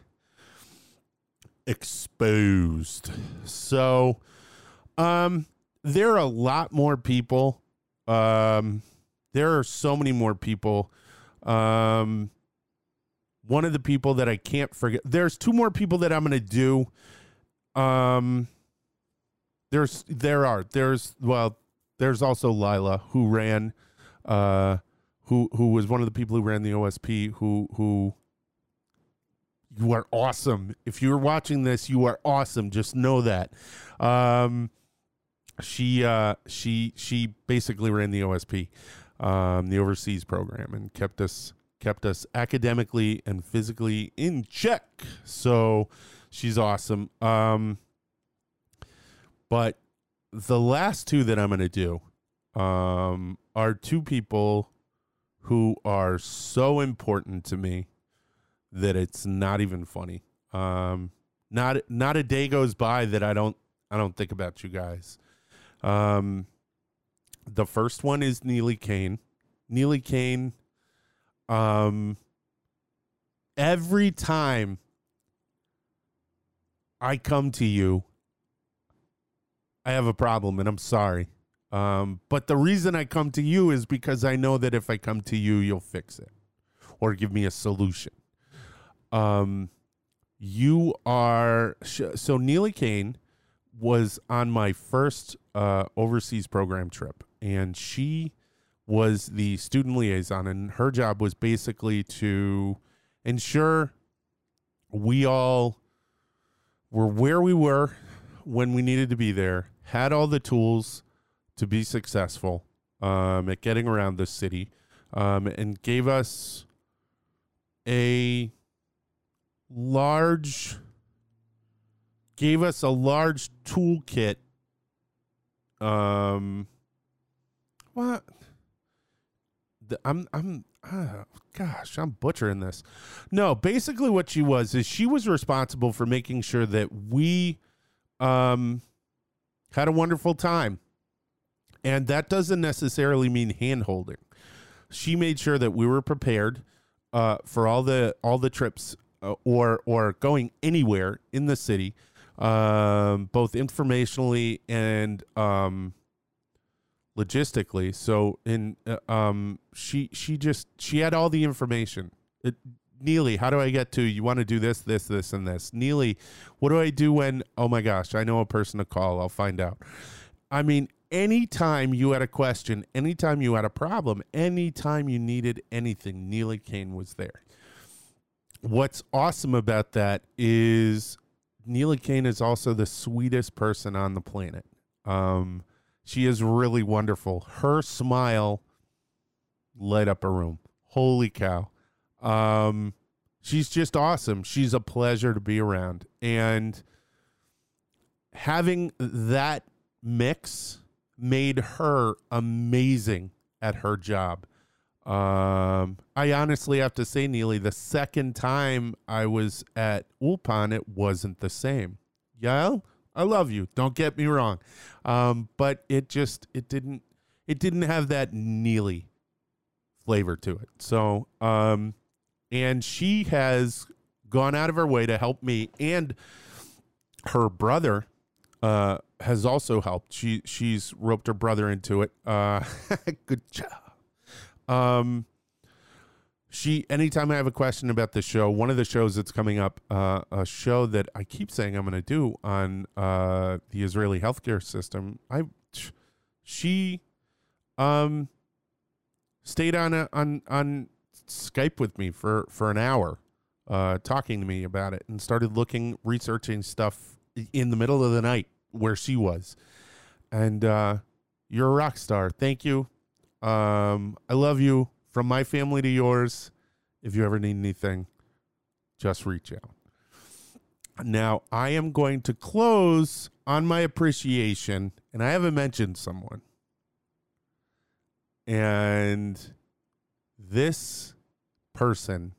exposed. So, um, there are a lot more people. Um, there are so many more people. Um, one of the people that I can't forget. There's two more people that I'm going to do. Um, there's there are there's well there's also Lila who ran, uh, who who was one of the people who ran the OSP. Who who you are awesome. If you're watching this, you are awesome. Just know that. Um, she uh, she she basically ran the OSP, um, the overseas program, and kept us kept us academically and physically in check. So she's awesome. Um, but the last two that I'm going to do um, are two people who are so important to me that it's not even funny. Um, not not a day goes by that I don't I don't think about you guys. Um, the first one is Neely Kane. Neely Kane. Um, every time I come to you, I have a problem, and I'm sorry. Um, but the reason I come to you is because I know that if I come to you, you'll fix it or give me a solution. Um, you are so Neely Kane was on my first uh, overseas program trip, and she was the student liaison, and her job was basically to ensure we all were where we were when we needed to be there, had all the tools to be successful um, at getting around the city, um, and gave us a large gave us a large toolkit um what i'm i'm uh, gosh i'm butchering this. No basically what she was is she was responsible for making sure that we um had a wonderful time. And that doesn't necessarily mean hand holding she made sure that we were prepared uh, for all the all the trips uh, or or going anywhere in the city, um, both informationally and um, logistically. So in uh, um, she she just she had all the information. It, Neely, how do I get to? You want to do this, this, this, and this. Neely, what do I do when? Oh my gosh, I know a person to call. I'll find out. I mean, anytime you had a question, anytime you had a problem, anytime you needed anything, Neely Kane was there. What's awesome about that is Neely Kane is also the sweetest person on the planet. Um, she is really wonderful. Her smile light up a room. Holy cow. Um, she's just awesome. She's a pleasure to be around. And having that mix made her amazing at her job. Um, I honestly have to say, Neely, the second time I was at Ulpan, it wasn't the same. Yeah, I love you. Don't get me wrong, um, but it just it didn't it didn't have that Neely flavor to it. So, um, and she has gone out of her way to help me, and her brother uh, has also helped. She she's roped her brother into it. Uh, good job. Um, she anytime I have a question about the show, one of the shows that's coming up, uh, a show that I keep saying I'm going to do on uh, the Israeli healthcare system. I she um stayed on a, on on Skype with me for for an hour, uh, talking to me about it, and started looking researching stuff in the middle of the night where she was. And uh, you're a rock star. Thank you. Um, I love you from my family to yours. If you ever need anything, just reach out. Now, I am going to close on my appreciation, and I haven't mentioned someone. And this person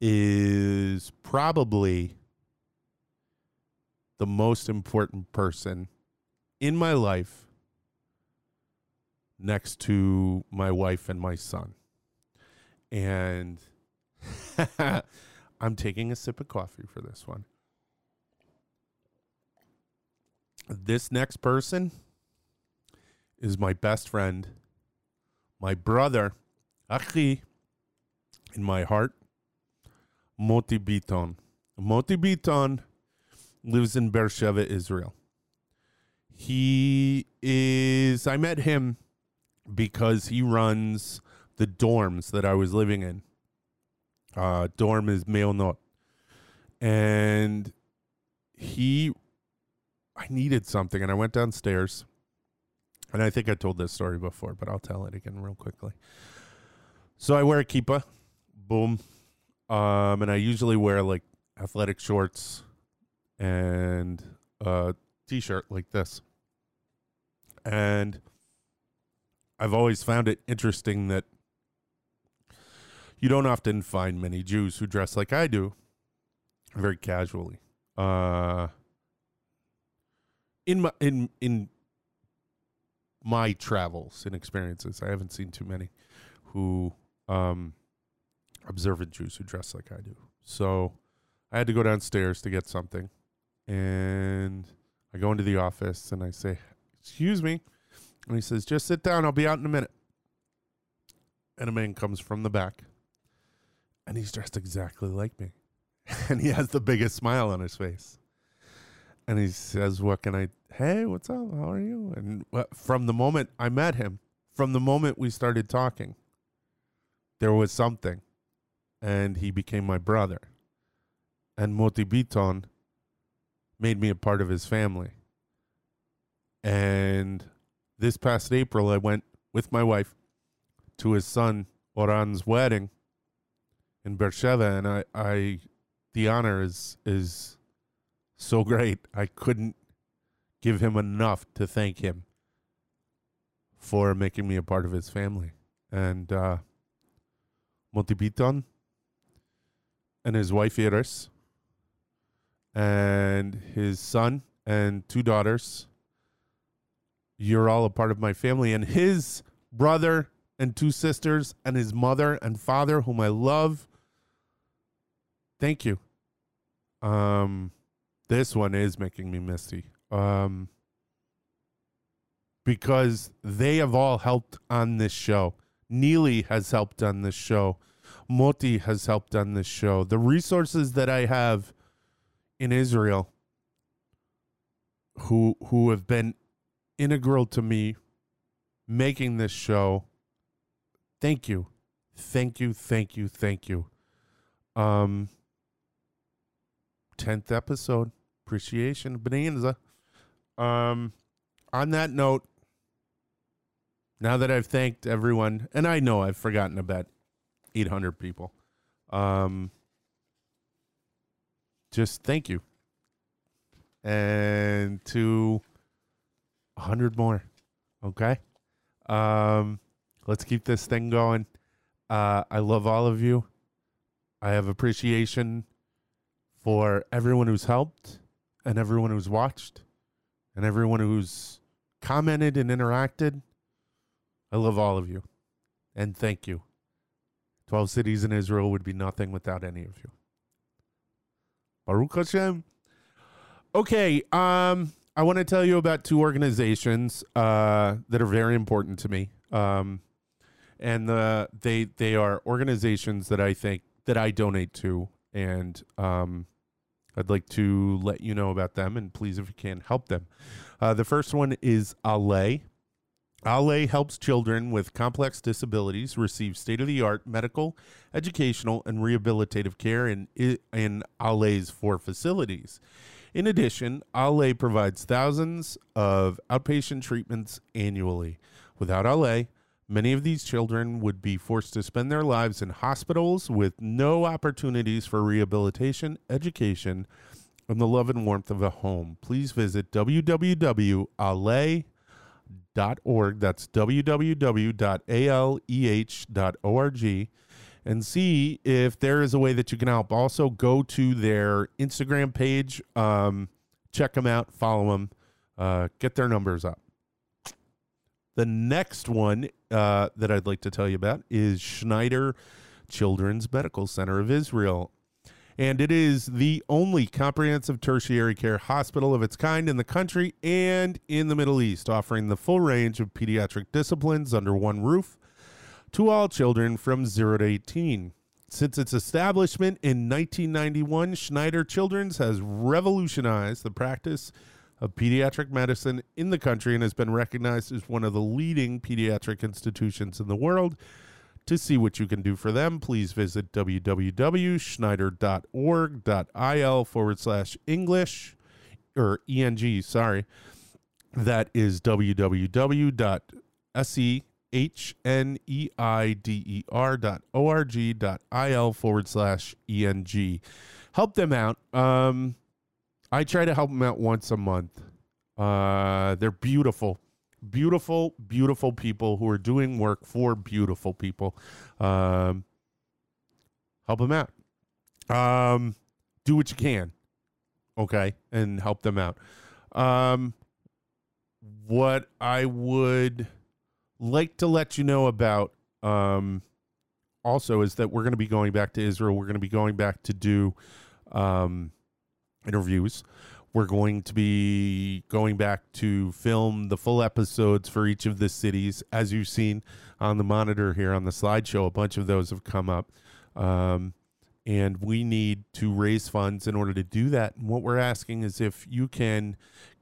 is probably the most important person in my life next to my wife and my son. And I'm taking a sip of coffee for this one. This next person is my best friend, my brother, Achi, in my heart, Moti Biton. Moti Biton lives in Beersheba, Israel. He is, I met him because he runs the dorms that I was living in. Uh, dorm is Meonot. And he, I needed something, and I went downstairs. And I think I told this story before, but I'll tell it again real quickly. So I wear a kippah, boom, um, and I usually wear like athletic shorts and a t-shirt like this. And I've always found it interesting that you don't often find many Jews who dress like I do, very casually. Uh, in my in in my travels and experiences, I haven't seen too many who um, observant Jews who dress like I do. So I had to go downstairs to get something, and I go into the office and I say, "Excuse me," and he says, "Just sit down. I'll be out in a minute." And a man comes from the back and he's dressed exactly like me. and he has the biggest smile on his face. And he says, What can I? Hey, what's up? How are you? And from the moment I met him, from the moment we started talking, there was something. And he became my brother. And Moti Biton made me a part of his family. And this past April, I went with my wife to his son Oran's wedding in Beersheba, and I, I, the honor is is so great. I couldn't give him enough to thank him for making me a part of his family. And uh, and his wife Iris and his son and two daughters. You're all a part of my family. And his brother and two sisters and his mother and father, whom I love Thank you. Um, this one is making me misty. Um, because they have all helped on this show. Neely has helped on this show. Moti has helped on this show. The resources that I have in Israel who who have been integral to me making this show. Thank you. Thank you, thank you, thank you. Um 10th episode. Appreciation bonanza. Um, on that note, now that I've thanked everyone, and I know I've forgotten about 800 people, um, just thank you. And to 100 more. Okay. Um, let's keep this thing going. Uh, I love all of you. I have appreciation for everyone who's helped and everyone who's watched and everyone who's commented and interacted. I love all of you. And thank you. 12 cities in Israel would be nothing without any of you. Baruch Hashem. Okay, um, I want to tell you about two organizations uh, that are very important to me. Um, and the, they they are organizations that I think that I donate to and um, I'd like to let you know about them, and please, if you can, help them. Uh, the first one is Aleh. Aleh helps children with complex disabilities receive state of the art medical, educational, and rehabilitative care in, in Aleh's four facilities. In addition, Aleh provides thousands of outpatient treatments annually. Without Aleh, Many of these children would be forced to spend their lives in hospitals with no opportunities for rehabilitation, education, and the love and warmth of a home. Please visit www.aleh.org. That's www.aleh.org and see if there is a way that you can help. Also, go to their Instagram page, um, check them out, follow them, uh, get their numbers up. The next one uh, that I'd like to tell you about is Schneider Children's Medical Center of Israel. And it is the only comprehensive tertiary care hospital of its kind in the country and in the Middle East, offering the full range of pediatric disciplines under one roof to all children from 0 to 18. Since its establishment in 1991, Schneider Children's has revolutionized the practice of pediatric medicine in the country and has been recognized as one of the leading pediatric institutions in the world. To see what you can do for them, please visit www.schneider.org.il forward slash English or ENG, sorry. That is www.schneider dot org dot il forward slash ENG. Help them out. Um, I try to help them out once a month. Uh, they're beautiful, beautiful, beautiful people who are doing work for beautiful people. Um, help them out. Um, do what you can, okay, and help them out. Um, what I would like to let you know about um, also is that we're going to be going back to Israel. We're going to be going back to do um, interviews. We're going to be going back to film the full episodes for each of the cities. As you've seen on the monitor here on the slideshow, a bunch of those have come up. Um, and we need to raise funds in order to do that. And what we're asking is if you can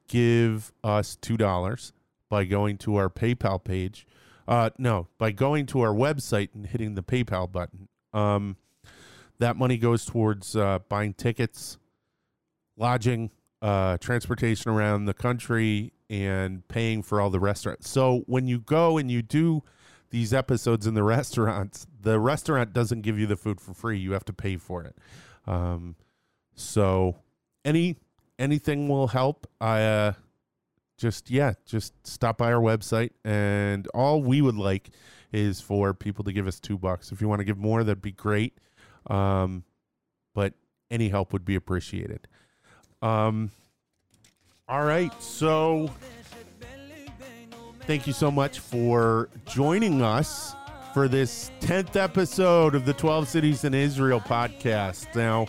give us $2 by going to our PayPal page. Uh, no, by going to our website and hitting the PayPal button. Um, that money goes towards uh, buying tickets, lodging, uh, transportation around the country, and paying for all the restaurants. So when you go and you do these episodes in the restaurants, the restaurant doesn't give you the food for free. You have to pay for it. Um, so any anything will help. I uh, just yeah, just stop by our website, and all we would like is for people to give us two bucks. If you want to give more, that'd be great. Um, but any help would be appreciated. Um, all right, so thank you so much for joining us for this 10th episode of the 12 Cities in Israel podcast. Now,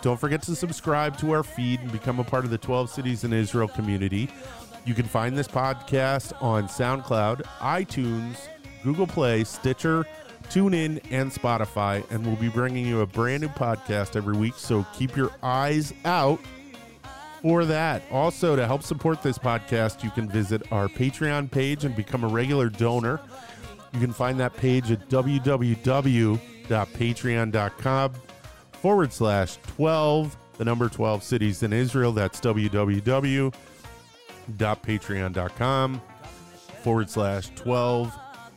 don't forget to subscribe to our feed and become a part of the 12 Cities in Israel community. You can find this podcast on SoundCloud, iTunes, Google Play, Stitcher, TuneIn, and Spotify. And we'll be bringing you a brand new podcast every week. So keep your eyes out for that. Also, to help support this podcast, you can visit our Patreon page and become a regular donor. You can find that page at www.patreon.com forward slash 12, the number 12 cities in Israel. That's www.patreon.com forward slash 12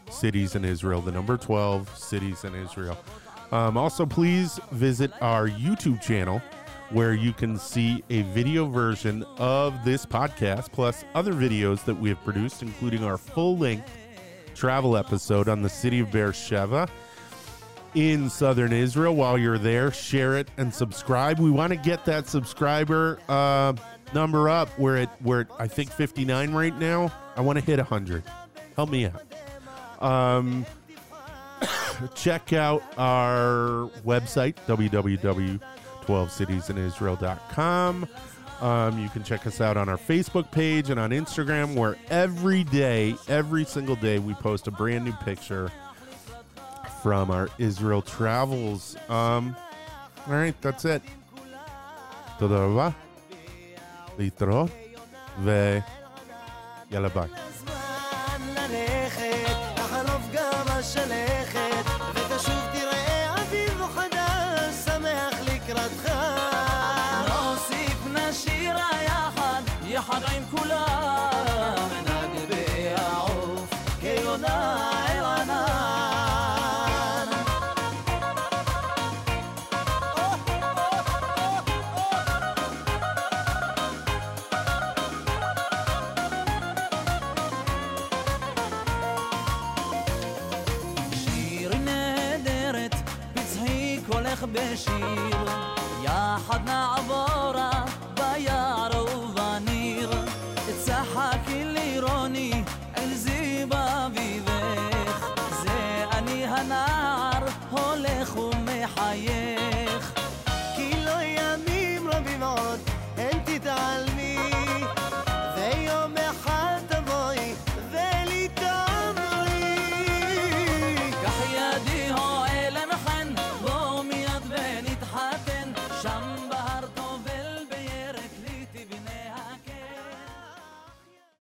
cities in Israel, the number 12 cities in Israel. Um, also, please visit our YouTube channel where you can see a video version of this podcast plus other videos that we have produced, including our full length travel episode on the city of Beersheba in southern Israel. While you're there, share it and subscribe. We want to get that subscriber uh, number up. We're at we're at, I think 59 right now. I want to hit 100. Help me out. Um, check out our website www.12citiesinisrael.com. Um, you can check us out on our Facebook page and on Instagram, where every day, every single day, we post a brand new picture from our Israel travels. Um, all right, that's it. Ta-da-ba. להתראות, ויאללה ביי.